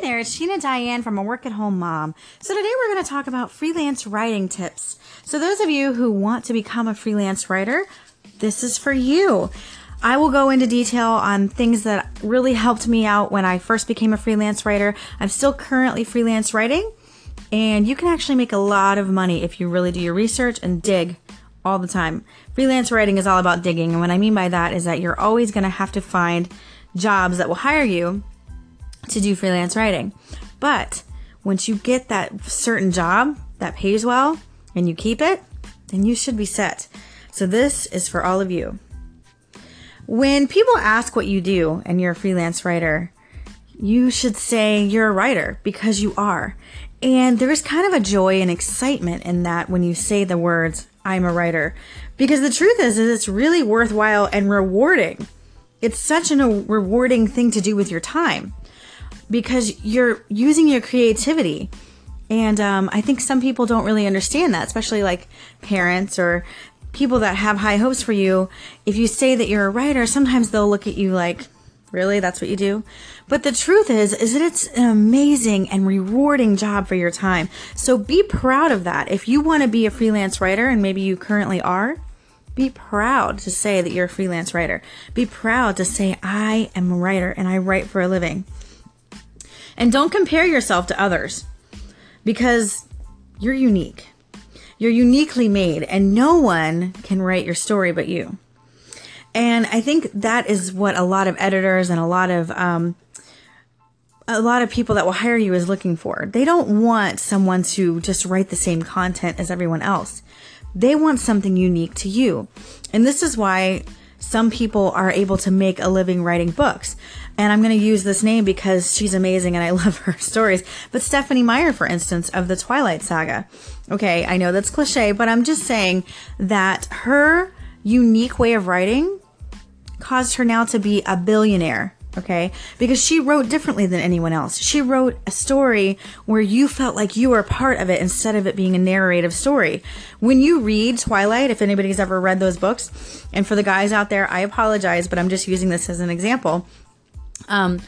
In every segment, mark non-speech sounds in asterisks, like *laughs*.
there, it's Sheena Diane from a work at home mom. So today we're going to talk about freelance writing tips. So those of you who want to become a freelance writer, this is for you. I will go into detail on things that really helped me out when I first became a freelance writer. I'm still currently freelance writing, and you can actually make a lot of money if you really do your research and dig all the time. Freelance writing is all about digging, and what I mean by that is that you're always going to have to find jobs that will hire you to do freelance writing. But once you get that certain job that pays well and you keep it, then you should be set. So this is for all of you. When people ask what you do and you're a freelance writer, you should say you're a writer because you are. And there's kind of a joy and excitement in that when you say the words, I'm a writer. Because the truth is, is it's really worthwhile and rewarding. It's such a rewarding thing to do with your time because you're using your creativity. And um, I think some people don't really understand that, especially like parents or people that have high hopes for you. If you say that you're a writer, sometimes they'll look at you like, really? That's what you do? But the truth is, is that it's an amazing and rewarding job for your time. So be proud of that. If you want to be a freelance writer, and maybe you currently are, be proud to say that you're a freelance writer. Be proud to say, I am a writer and I write for a living. And don't compare yourself to others because you're unique. You're uniquely made, and no one can write your story but you. And I think that is what a lot of editors and a lot of um, a lot of people that will hire you is looking for. They don't want someone to just write the same content as everyone else. They want something unique to you. And this is why some people are able to make a living writing books. And I'm going to use this name because she's amazing and I *laughs* love her stories. But Stephenie Meyer, for instance, of the Twilight Saga. Okay, I know that's cliche, but I'm just saying that her unique way of writing caused her now to be a billionaire okay? Because she wrote differently than anyone else. She wrote a story where you felt like you were a part of it instead of it being a narrative story. When you read Twilight, if anybody's ever read those books, and for the guys out there, I apologize, but I'm just using this as an example. Um,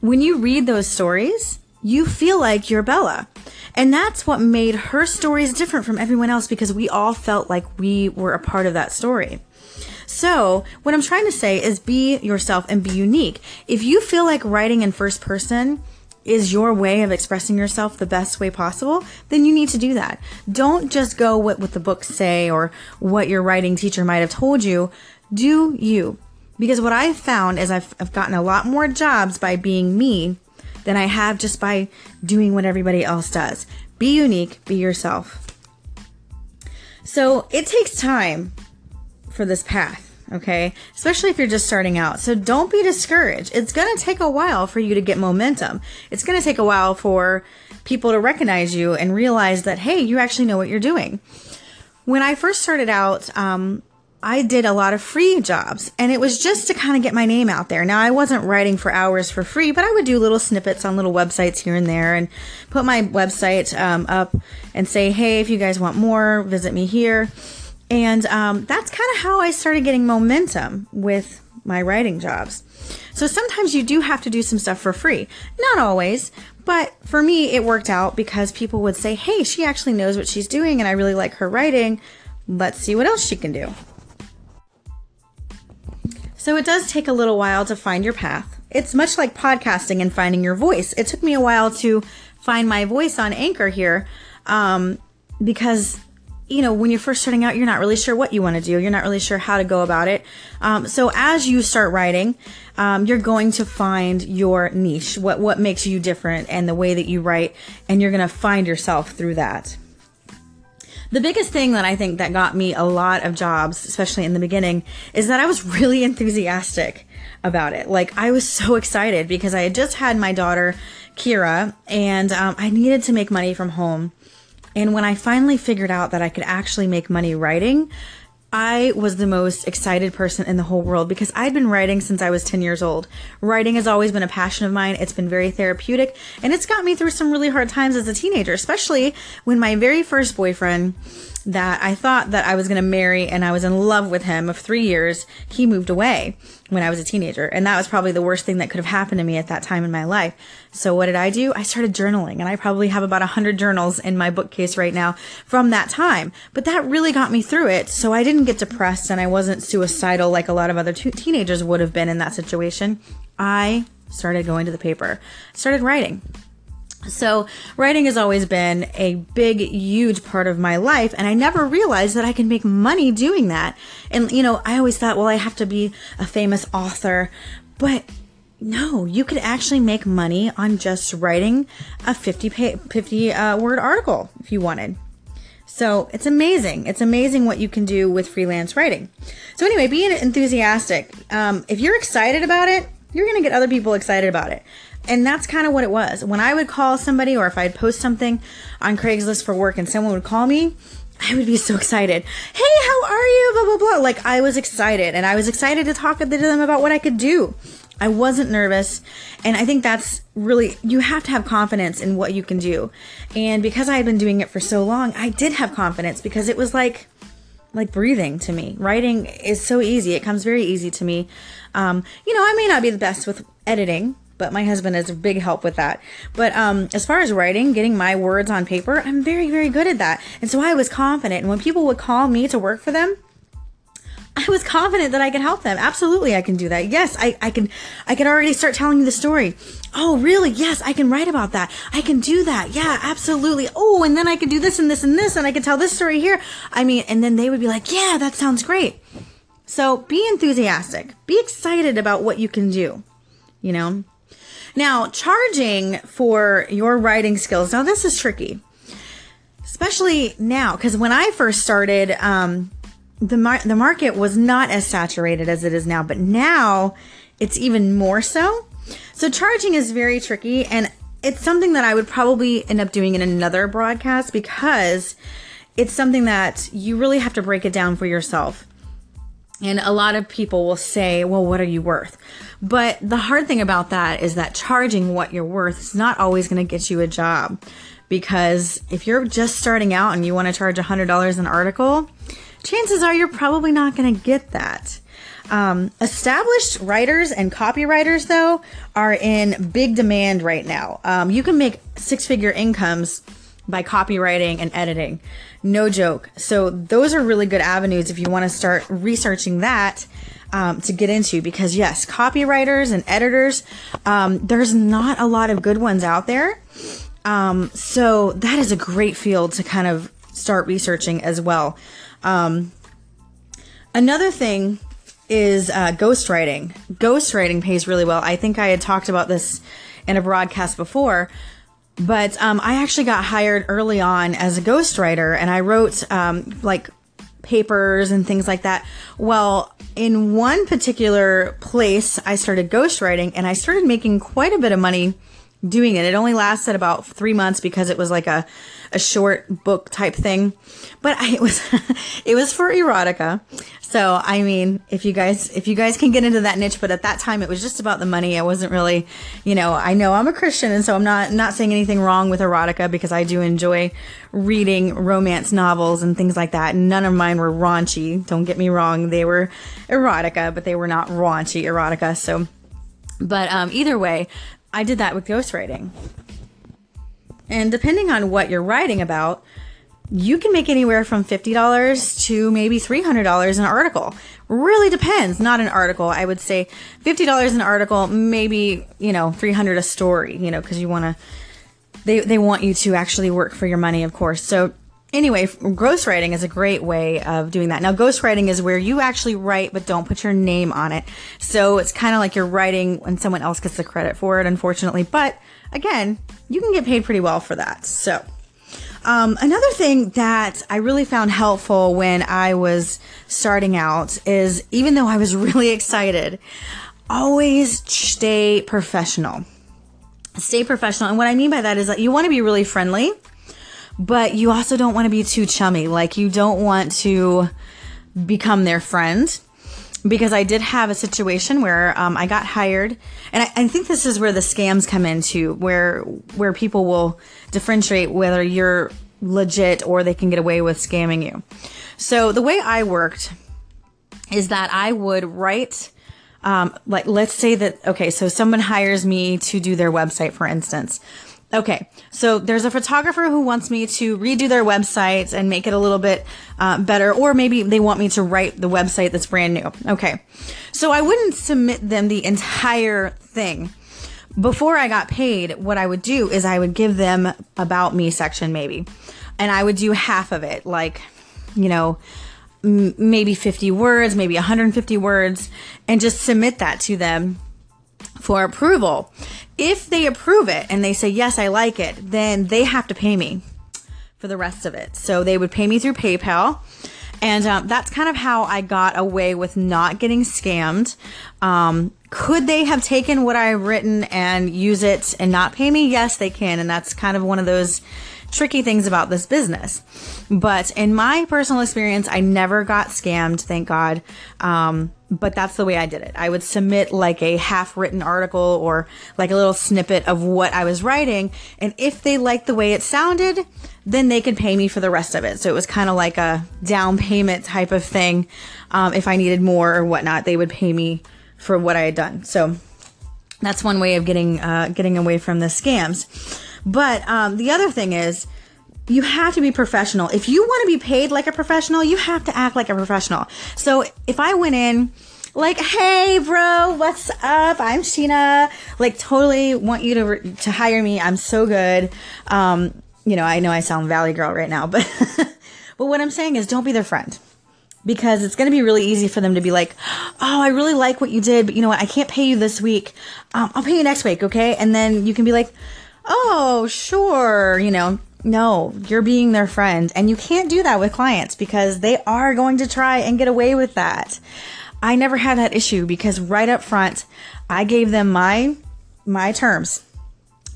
when you read those stories, you feel like you're Bella. And that's what made her stories different from everyone else because we all felt like we were a part of that story. So, what I'm trying to say is be yourself and be unique. If you feel like writing in first person is your way of expressing yourself the best way possible, then you need to do that. Don't just go with what the books say or what your writing teacher might have told you. Do you. Because what I've found is I've, I've gotten a lot more jobs by being me than I have just by doing what everybody else does. Be unique, be yourself. So it takes time for this path, okay? Especially if you're just starting out. So don't be discouraged. It's going to take a while for you to get momentum. It's going to take a while for people to recognize you and realize that, hey, you actually know what you're doing. When I first started out, um, I did a lot of free jobs and it was just to kind of get my name out there. Now, I wasn't writing for hours for free, but I would do little snippets on little websites here and there and put my website um, up and say, hey, if you guys want more, visit me here. And um, that's kind of how I started getting momentum with my writing jobs. So sometimes you do have to do some stuff for free. Not always, but for me, it worked out because people would say, hey, she actually knows what she's doing and I really like her writing. Let's see what else she can do. So it does take a little while to find your path. It's much like podcasting and finding your voice. It took me a while to find my voice on Anchor here um, because you know, when you're first starting out, you're not really sure what you want to do. You're not really sure how to go about it. Um, so as you start writing, um, you're going to find your niche, what what makes you different, and the way that you write, and you're going to find yourself through that. The biggest thing that I think that got me a lot of jobs, especially in the beginning, is that I was *laughs* really enthusiastic about it. Like I was so excited because I had just had my daughter Kira, and um, I needed to make money from home. And when I finally figured out that I could actually make money writing, I was the most excited person in the whole world because I'd been writing since I was 10 years old. Writing has always been a passion of mine. It's been very therapeutic and it's got me through some really hard times as a teenager, especially when my very first boyfriend that I thought that I was going to marry and I was in love with him of three years. He moved away when I was a teenager. And that was probably the worst thing that could have happened to me at that time in my life. So what did I do? I started journaling and I probably have about a hundred journals in my bookcase right now from that time. But that really got me through it. So I didn't get depressed and I wasn't suicidal like a lot of other t- teenagers would have been in that situation. I started going to the paper, started writing. So, writing has always been a big, huge part of my life, and I never realized that I can make money doing that. And, you know, I always thought, well, I have to be a famous author, but no, you could actually make money on just writing a 50, pay, 50 uh, word article if you wanted. So it's amazing. It's amazing what you can do with freelance writing. So, anyway, being enthusiastic. Um, if you're excited about it, you're going to get other people excited about it. And that's kind of what it was. When I would call somebody or if I'd post something on Craigslist for work and someone would call me, I would be so excited. Hey, how are you? Blah, blah, blah. Like I was excited and I was excited to talk to them about what I could do. I wasn't nervous. And I think that's really, you have to have confidence in what you can do. And because I had been doing it for so long, I did have confidence because it was like, like breathing to me. Writing is so easy. It comes very easy to me. Um, you know, I may not be the best with editing, but my husband is a big help with that. But um, as far as writing, getting my words on paper, I'm very, very good at that. And so I was confident. And when people would call me to work for them, *laughs* I was confident that I could help them. Absolutely, I can do that. Yes, I, I can. I can already start telling you the story. Oh, really? Yes, I can write about that. I can do that. Yeah, absolutely. Oh, and then I can do this and this and this, and I can tell this story here. I mean, and then they would be like, "Yeah, that sounds great." So be enthusiastic. Be excited about what you can do. You know. Now, charging for your writing skills. Now, this is tricky, especially now, because when I first started, um, the mar- the market was not as saturated as it is now, but now it's even more so. So, charging is very tricky, and it's something that I would probably end up doing in another broadcast because it's something that you really have to break it down for yourself. And a lot of people will say, well, what are you worth? But the hard thing about that is that charging what you're worth is not always going to get you a job. Because if you're just starting out and you want to charge $100 an article, chances are you're probably not going to get that. Um, established writers and copywriters, though, are in big demand right now. Um, you can make six figure incomes by copywriting and editing. No joke. So those are really good avenues if you want to start researching that um, to get into because yes, copywriters and editors, um, there's not a lot of good ones out there. Um, so that is a great field to kind of start researching as well. Um, another thing is uh, ghostwriting. Ghostwriting pays really well. I think I had talked about this in a broadcast before, but um, I actually got hired early on as a ghostwriter, and I wrote um, like papers and things like that. Well, in one particular place, I started ghostwriting, and I started making quite a bit of money doing it. It only lasted about three months because it was like a, a short book type thing, but I, it was *laughs* it was for erotica. So I mean, if you guys if you guys can get into that niche, but at that time it was just about the money. I wasn't really, you know, I know I'm a Christian, and so I'm not not saying anything wrong with erotica because I do enjoy reading romance novels and things like that. None of mine were raunchy. Don't get me wrong; they were erotica, but they were not raunchy erotica. So. But um, either way, I did that with ghostwriting. And depending on what you're writing about, you can make anywhere from $50 to maybe $300 an article. Really depends. Not an article. I would say $50 an article, maybe, you know, 300 a story, you know, cuz you want to they they want you to actually work for your money, of course. So anyway, ghostwriting is a great way of doing that. Now, ghostwriting is where you actually write but don't put your name on it. So it's kind of like you're writing and someone else gets the credit for it, unfortunately. But again, you can get paid pretty well for that. So. Um, another thing that I really found helpful when I was starting out is even though I was *laughs* really excited, always stay professional. Stay professional. And what I mean by that is that you want to be really friendly but you also don't want to be too chummy. Like you don't want to become their friend. Because I did have a situation where um, I got hired, and I, I think this is where the scams come into, where where people will differentiate whether you're legit or they can get away with scamming you. So the way I worked is that I would write, um, like, let's say that, okay, so someone hires me to do their website, for instance. Okay, so there's a photographer who wants me to redo their website and make it a little bit uh, better, or maybe they want me to write the website that's brand new. Okay, so I wouldn't submit them the entire thing. Before I got paid, what I would do is I would give them about me section maybe, and I would do half of it, like, you know, m- maybe 50 words, maybe 150 words, and just submit that to them for approval. If they approve it and they say, yes, I like it, then they have to pay me for the rest of it. So they would pay me through PayPal. And um, that's kind of how I got away with not getting scammed. Um, could they have taken what I've written and use it and not pay me? Yes, they can. And that's kind of one of those tricky things about this business. But in my personal experience, I never got scammed, thank God. Um, but that's the way I did it. I would submit like a half written article or like a little snippet of what I was writing. And if they liked the way it sounded, then they could pay me for the rest of it. So it was kind of like a down payment type of thing. Um, if I needed more or whatnot, they would pay me for what I had done. So that's one way of getting uh, getting away from the scams. But um, the other thing is, you have to be professional. If you want to be paid like a professional, you have to act like a professional. So if I went in like, "Hey, bro, what's up? I'm Sheena. Like, totally want you to to hire me. I'm so good." Um, you know, I know I sound Valley Girl right now, but *laughs* but what I'm saying is, don't be their friend because it's going to be really easy for them to be like, "Oh, I really like what you did, but you know what? I can't pay you this week. Um, I'll pay you next week, okay?" And then you can be like oh, sure, you know, no, you're being their friend. And you can't do that with clients because they are going to try and get away with that. I never had that issue because right up front, I gave them my my terms.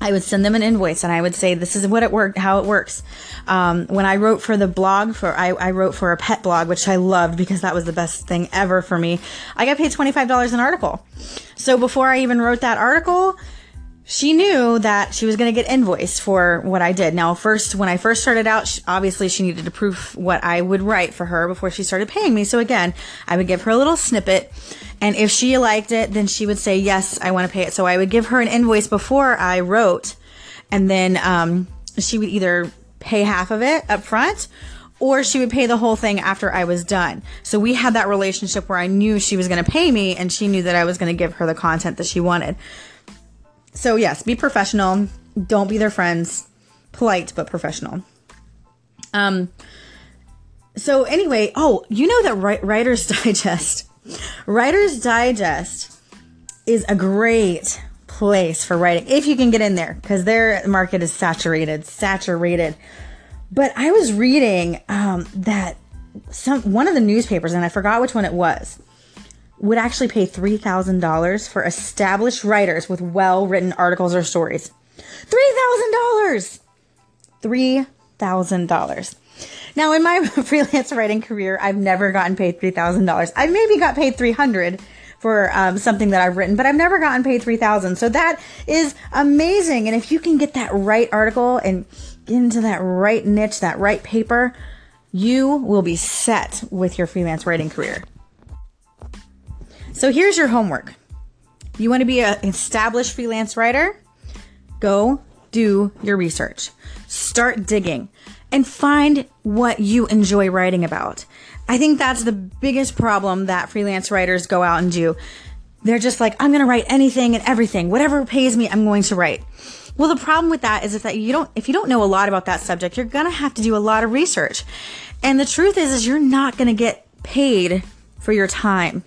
I would send them an invoice and I would say, this is what it worked, how it works. Um, when I wrote for the blog for, I, I, wrote for a pet blog, which I loved because that was the best thing ever for me. I got paid $25 an article. So before I even wrote that article, she knew that she was going to get invoiced for what I did. Now, first, when I first started out, she, obviously she needed to prove what I would write for her before she started paying me. So again, I would give her a little snippet. And if she liked it, then she would say, yes, I want to pay it. So I would give her an invoice before I wrote. And then, um, she would either pay half of it up front or she would pay the whole thing after I was done. So we had that relationship where I knew she was going to pay me and she knew that I was going to give her the content that she wanted. So, yes, be professional. Don't be their friends. Polite, but professional. Um, so, anyway, oh, you know that Writer's *laughs* Digest, Writer's Digest is a great place for writing if you can get in there because their market is saturated, saturated. But I was reading um, that some one of the newspapers, and I forgot which one it was would actually pay $3,000 for established writers with well written articles or stories. $3,000! $3,000. Now, in my *laughs* freelance writing career, I've never gotten paid $3,000. I maybe got paid 300 for um, something that I've written, but I've never gotten paid 3000 So that is amazing. And if you can get that right article and get into that right niche, that right paper, you will be set with your freelance writing career. So here's your homework. You want to be an established freelance writer? Go do your research. Start digging and find what you enjoy writing about. I think that's the biggest problem that freelance writers go out and do. They're just like, I'm going to write anything and everything. Whatever pays me, I'm going to write. Well, the problem with that is that you don't, if you don't know a lot about that subject, you're going to have to do a lot of research. And the truth is, is you're not going to get paid for your time.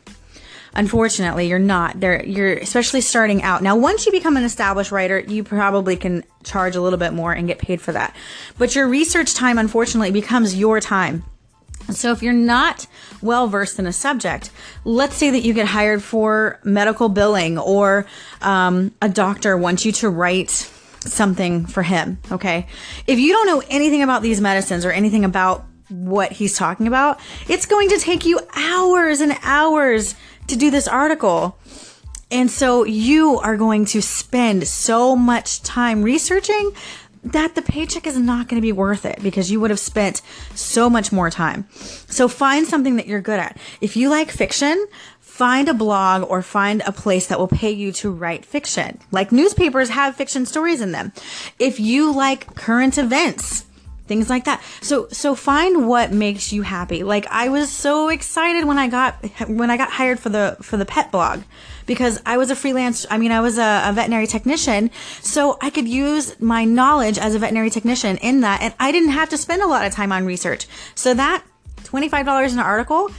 Unfortunately, you're not. There, you're especially starting out. Now, once you become an established writer, you probably can charge a little bit more and get paid for that. But your research time, unfortunately, becomes your time. So if you're not well versed in a subject, let's say that you get hired for medical billing or um, a doctor wants you to write something for him. Okay. If you don't know anything about these medicines or anything about what he's talking about, it's going to take you hours and hours to do this article. And so you are going to spend so much time researching that the paycheck is not going to be worth it because you would have spent so much more time. So find something that you're good at. If you like fiction, find a blog or find a place that will pay you to write fiction. Like newspapers have fiction stories in them. If you like current events, things like that. So so find what makes you happy. Like I was so excited when I got when I got hired for the for the pet blog because I was a freelance I mean I was a, a veterinary technician, so I could use my knowledge as a veterinary technician in that and I didn't have to spend a lot of time on research. So that $25 an article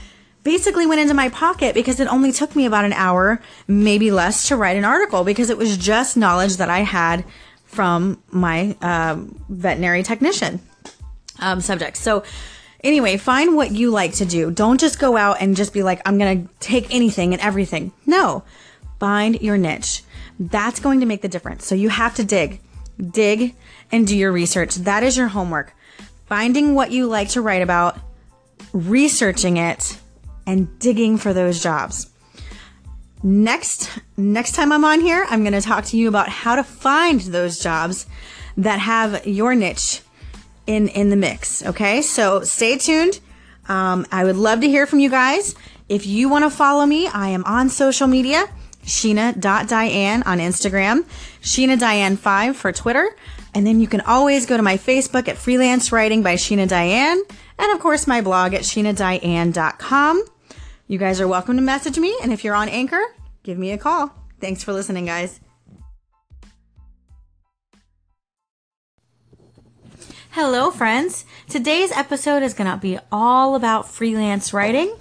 basically went into my pocket because it only took me about an hour, maybe less, to write an article because it was just knowledge that I had from my um, veterinary technician um, subject. So, anyway, find what you like to do. Don't just go out and just be like, I'm going to take anything and everything. No, find your niche. That's going to make the difference. So, you have to dig, dig and do your research. That is your homework. Finding what you like to write about, researching it, and digging for those jobs. Next, next time I'm on here, I'm going to talk to you about how to find those jobs that have your niche in in the mix. Okay, so stay tuned. Um, I would love to hear from you guys. If you want to follow me, I am on social media. Sheena.Diane on Instagram, Sheena Diane 5 for Twitter. And then you can always go to my Facebook at Freelance Writing by Sheena Diane. And of course, my blog at SheenaDiane.com. You guys are welcome to message me. And if you're on Anchor, give me a call. Thanks for listening, guys. Hello, friends. Today's episode is going to be all about freelance writing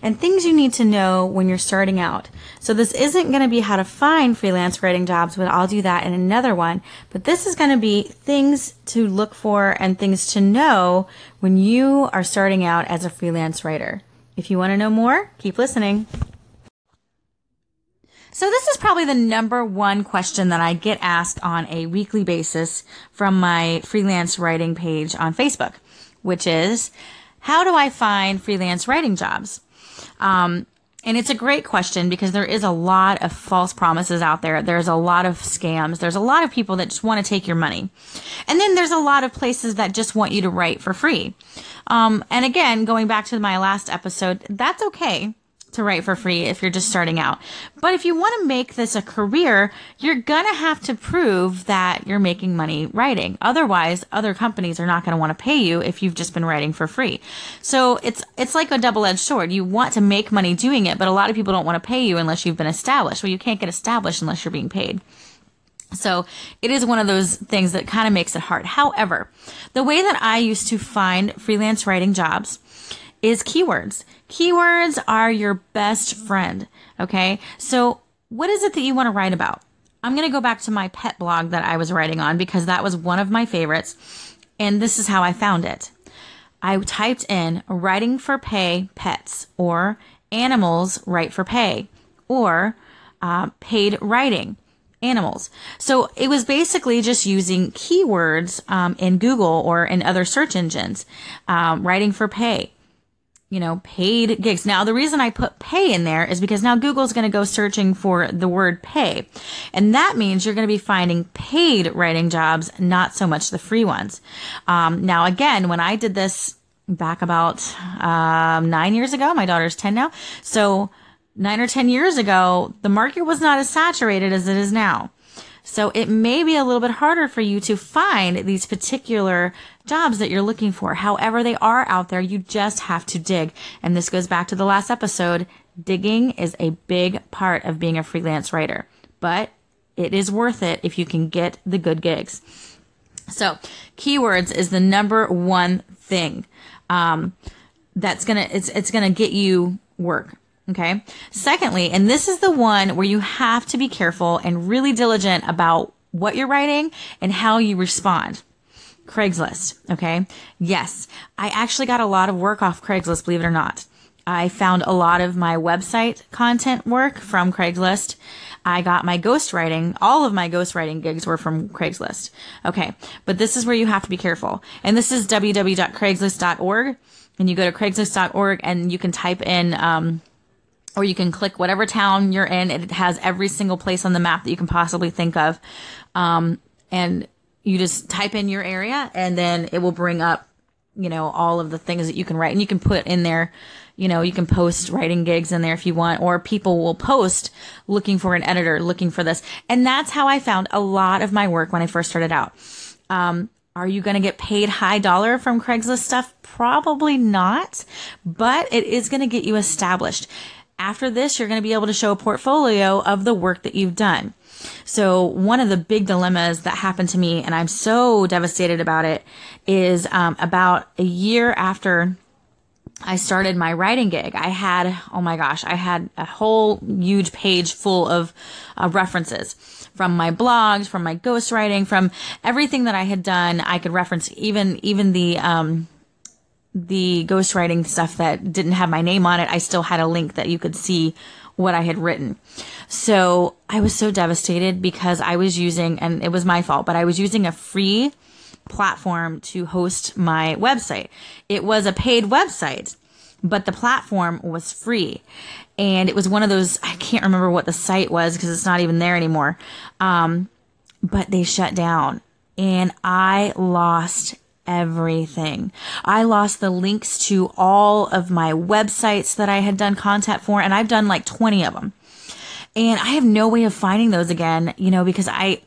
and things you need to know when you're starting out. So this isn't going to be how to find freelance writing jobs, but I'll do that in another one. But this is going to be things to look for and things to know when you are starting out as a freelance writer. If you want to know more, keep listening. So this is probably the number one question that I get asked on a weekly basis from my freelance writing page on Facebook, which is, how do I find freelance writing jobs? Um, and it's a great question because there is a lot of false promises out there. There's a lot of scams. There's a lot of people that just want to take your money. And then there's a lot of places that just want you to write for free. Um, and again, going back to my last episode, that's okay to write for free if you're just starting out. But if you want to make this a career, you're going to have to prove that you're making money writing. Otherwise, other companies are not going to want to pay you if you've just been writing for free. So it's it's like a double-edged sword. You want to make money doing it, but a lot of people don't want to pay you unless you've been established. Well, you can't get established unless you're being paid. So it is one of those things that kind of makes it hard. However, the way that I used to find freelance writing jobs is keywords. Keywords are your best friend. Okay. So what is it that you want to write about? I'm going to go back to my pet blog that I was writing on because that was one of my favorites. And this is how I found it. I typed in writing for pay pets or animals write for pay or uh, paid writing animals. So it was basically just using keywords um, in Google or in other search engines, um, writing for pay you know, paid gigs. Now, the reason I put pay in there is because now Google's going to go searching for the word pay. And that means you're going to be finding paid writing jobs, not so much the free ones. Um, now, again, when I did this back about um, nine years ago, my daughter's 10 now. So, nine or 10 years ago, the market was not as saturated as it is now. So it may be a little bit harder for you to find these particular jobs that you're looking for. However, they are out there. You just have to dig. And this goes back to the last episode. Digging is a big part of being a freelance writer, but it is worth it if you can get the good gigs. So keywords is the number one thing. Um, that's gonna, it's, it's gonna get you work. Okay. Secondly, and this is the one where you have to be careful and really diligent about what you're writing and how you respond. Craigslist. Okay. Yes. I actually got a lot of work off Craigslist, believe it or not. I found a lot of my website content work from Craigslist. I got my ghostwriting, all of my ghostwriting gigs were from Craigslist. Okay. But this is where you have to be careful. And this is www.craigslist.org. And you go to craigslist.org and you can type in, um, or you can click whatever town you're in. It has every single place on the map that you can possibly think of. Um, and you just type in your area and then it will bring up, you know, all of the things that you can write and you can put in there, you know, you can post writing gigs in there if you want, or people will post looking for an editor, looking for this. And that's how I found a lot of my work when I first started out. Um, are you going to get paid high dollar from Craigslist stuff? Probably not, but it is going to get you established. After this, you're going to be able to show a portfolio of the work that you've done. So one of the big dilemmas that happened to me, and I'm so devastated about it, is um, about a year after I started my writing gig. I had, oh my gosh, I had a whole huge page full of uh, references from my blogs, from my ghostwriting, from everything that I had done. I could reference even, even the, um, the ghostwriting stuff that didn't have my name on it. I still had a link that you could see what I had written. So I was so devastated because I was using, and it was my fault, but I was using a free platform to host my website. It was a paid website, but the platform was free. And it was one of those, I can't remember what the site was because it's not even there anymore. Um, but they shut down and I lost everything. I lost the links to all of my websites that I had done content for, and I've done like 20 of them. And I have no way of finding those again, you know, because I,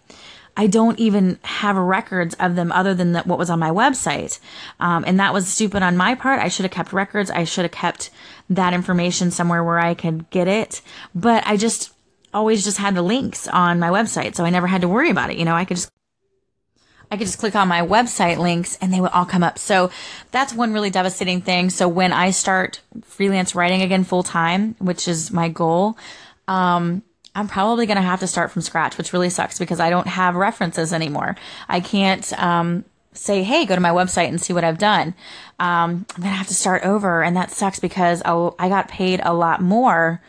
I don't even have records of them other than what was on my website. Um, and that was stupid on my part. I should have kept records. I should have kept that information somewhere where I could get it. But I just always just had the links on my website. So I never had to worry about it. You know, I could just I could just click on my website links and they would all come up. So that's one really devastating thing. So when I start freelance writing again full time, which is my goal, um, I'm probably going to have to start from scratch, which really sucks because I don't have references anymore. I can't, um, say, Hey, go to my website and see what I've done. Um, I'm going to have to start over. And that sucks because I got paid a lot more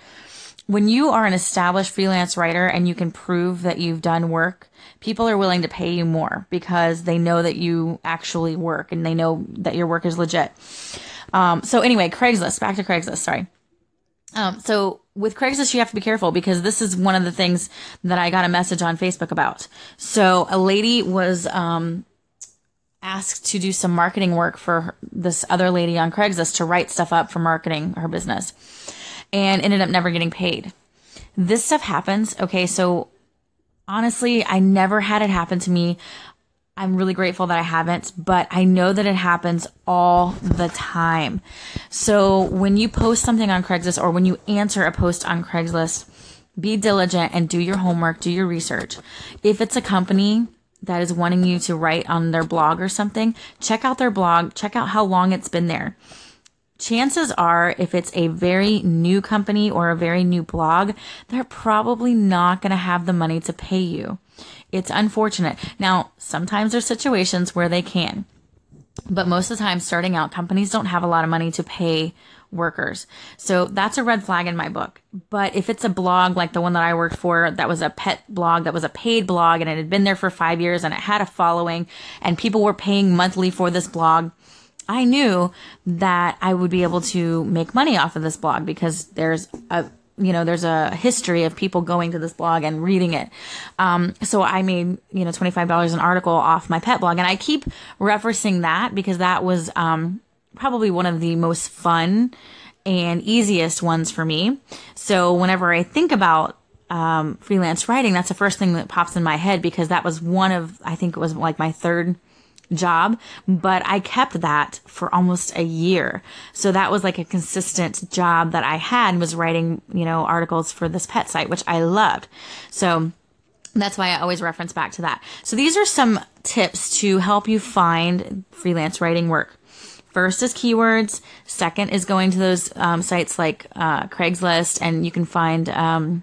when you are an established freelance writer and you can prove that you've done work, people are willing to pay you more because they know that you actually work and they know that your work is legit. Um, so anyway, Craigslist, back to Craigslist, sorry. Um, so with Craigslist, you have to be careful because this is one of the things that I got a message on Facebook about. So a lady was, um, asked to do some marketing work for this other lady on Craigslist to write stuff up for marketing her business and ended up never getting paid. This stuff happens. Okay. So honestly, I never had it happen to me. I'm really grateful that I haven't, but I know that it happens all the time. So when you post something on Craigslist or when you answer a post on Craigslist, be diligent and do your homework, do your research. If it's a company that is wanting you to write on their blog or something, check out their blog, check out how long it's been there chances are if it's a very new company or a very new blog, they're probably not going to have the money to pay you. It's unfortunate. Now, sometimes there's situations where they can, but most of the time starting out, companies don't have a lot of money to pay workers. So that's a red flag in my book. But if it's a blog like the one that I worked for, that was a pet blog, that was a paid blog and it had been there for five years and it had a following and people were paying monthly for this blog, I knew that I would be able to make money off of this blog because there's a you know there's a history of people going to this blog and reading it. Um, so i made you know $25 an article off my pet blog. And i keep referencing that because that was um, probably one of the most fun and easiest ones for me. So whenever i think about um, freelance writing that's the first thing that pops in my head because that was one of i think it was like my third job, but I kept that for almost a year. So that was like a consistent job that I had was writing, you know, articles for this pet site, which I loved. So that's why I always reference back to that. So these are some tips to help you find freelance writing work. First is keywords. Second is going to those um, sites like uh, Craigslist, and you can find um,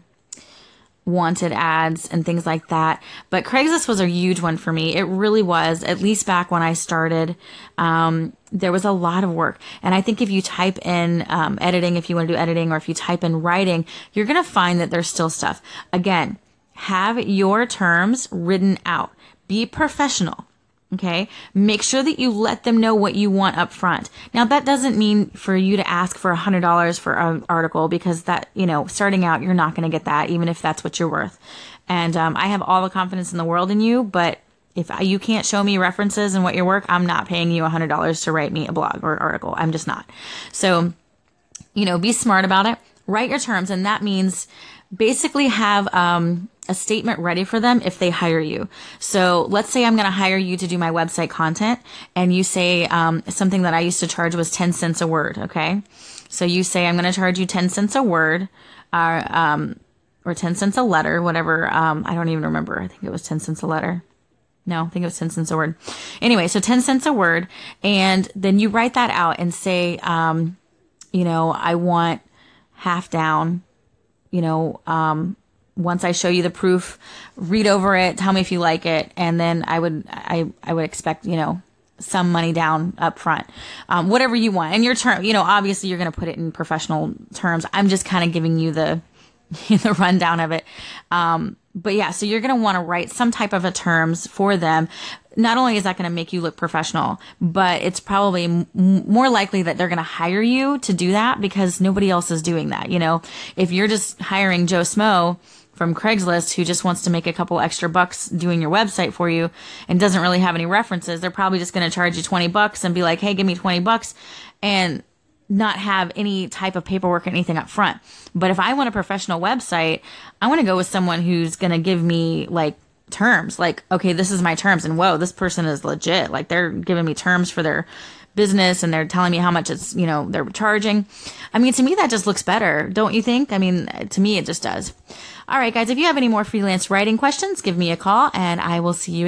wanted ads and things like that. But Craigslist was a huge one for me. It really was, at least back when I started. Um, there was a lot of work. And I think if you type in um, editing, if you want to do editing, or if you type in writing, you're going to find that there's still stuff. Again, have your terms written out. Be professional. Okay. Make sure that you let them know what you want up front. Now that doesn't mean for you to ask for a hundred dollars for an article because that, you know, starting out, you're not going to get that even if that's what you're worth. And, um, I have all the confidence in the world in you, but if you can't show me references and what your work, I'm not paying you a $100 to write me a blog or article. I'm just not. So, you know, be smart about it. Write your terms, and that means basically have um, a statement ready for them if they hire you. So let's say I'm going to hire you to do my website content, and you say um, something that I used to charge was 10 cents a word. Okay. So you say, I'm going to charge you 10 cents a word. Uh, um, or 10 cents a letter, whatever. Um, I don't even remember. I think it was 10 cents a letter. No, I think it was 10 cents a word. Anyway, so 10 cents a word. And then you write that out and say, um, you know, I want half down, you know, um, once I show you the proof, read over it, tell me if you like it, and then I would I I would expect you know some money down up front, um, whatever you want. And your term, you know, obviously you're going to put it in professional terms. I'm just kind of giving you the *laughs* the rundown of it. Um, but yeah, so you're going to want to write some type of a terms for them. Not only is that going to make you look professional, but it's probably m- more likely that they're going to hire you to do that because nobody else is doing that. You know, if you're just hiring Joe Smo from Craigslist who just wants to make a couple extra bucks doing your website for you and doesn't really have any references, they're probably just going to charge you 20 bucks and be like, "Hey, give me 20 bucks." And not have any type of paperwork or anything up front. But if I want a professional website, I want to go with someone who's going to give me like terms like, okay, this is my terms. And whoa, this person is legit. Like they're giving me terms for their business and they're telling me how much it's, you know, they're charging. I mean, to me, that just looks better. Don't you think? I mean, to me, it just does. All right, guys, if you have any more freelance writing questions, give me a call and I will see you again.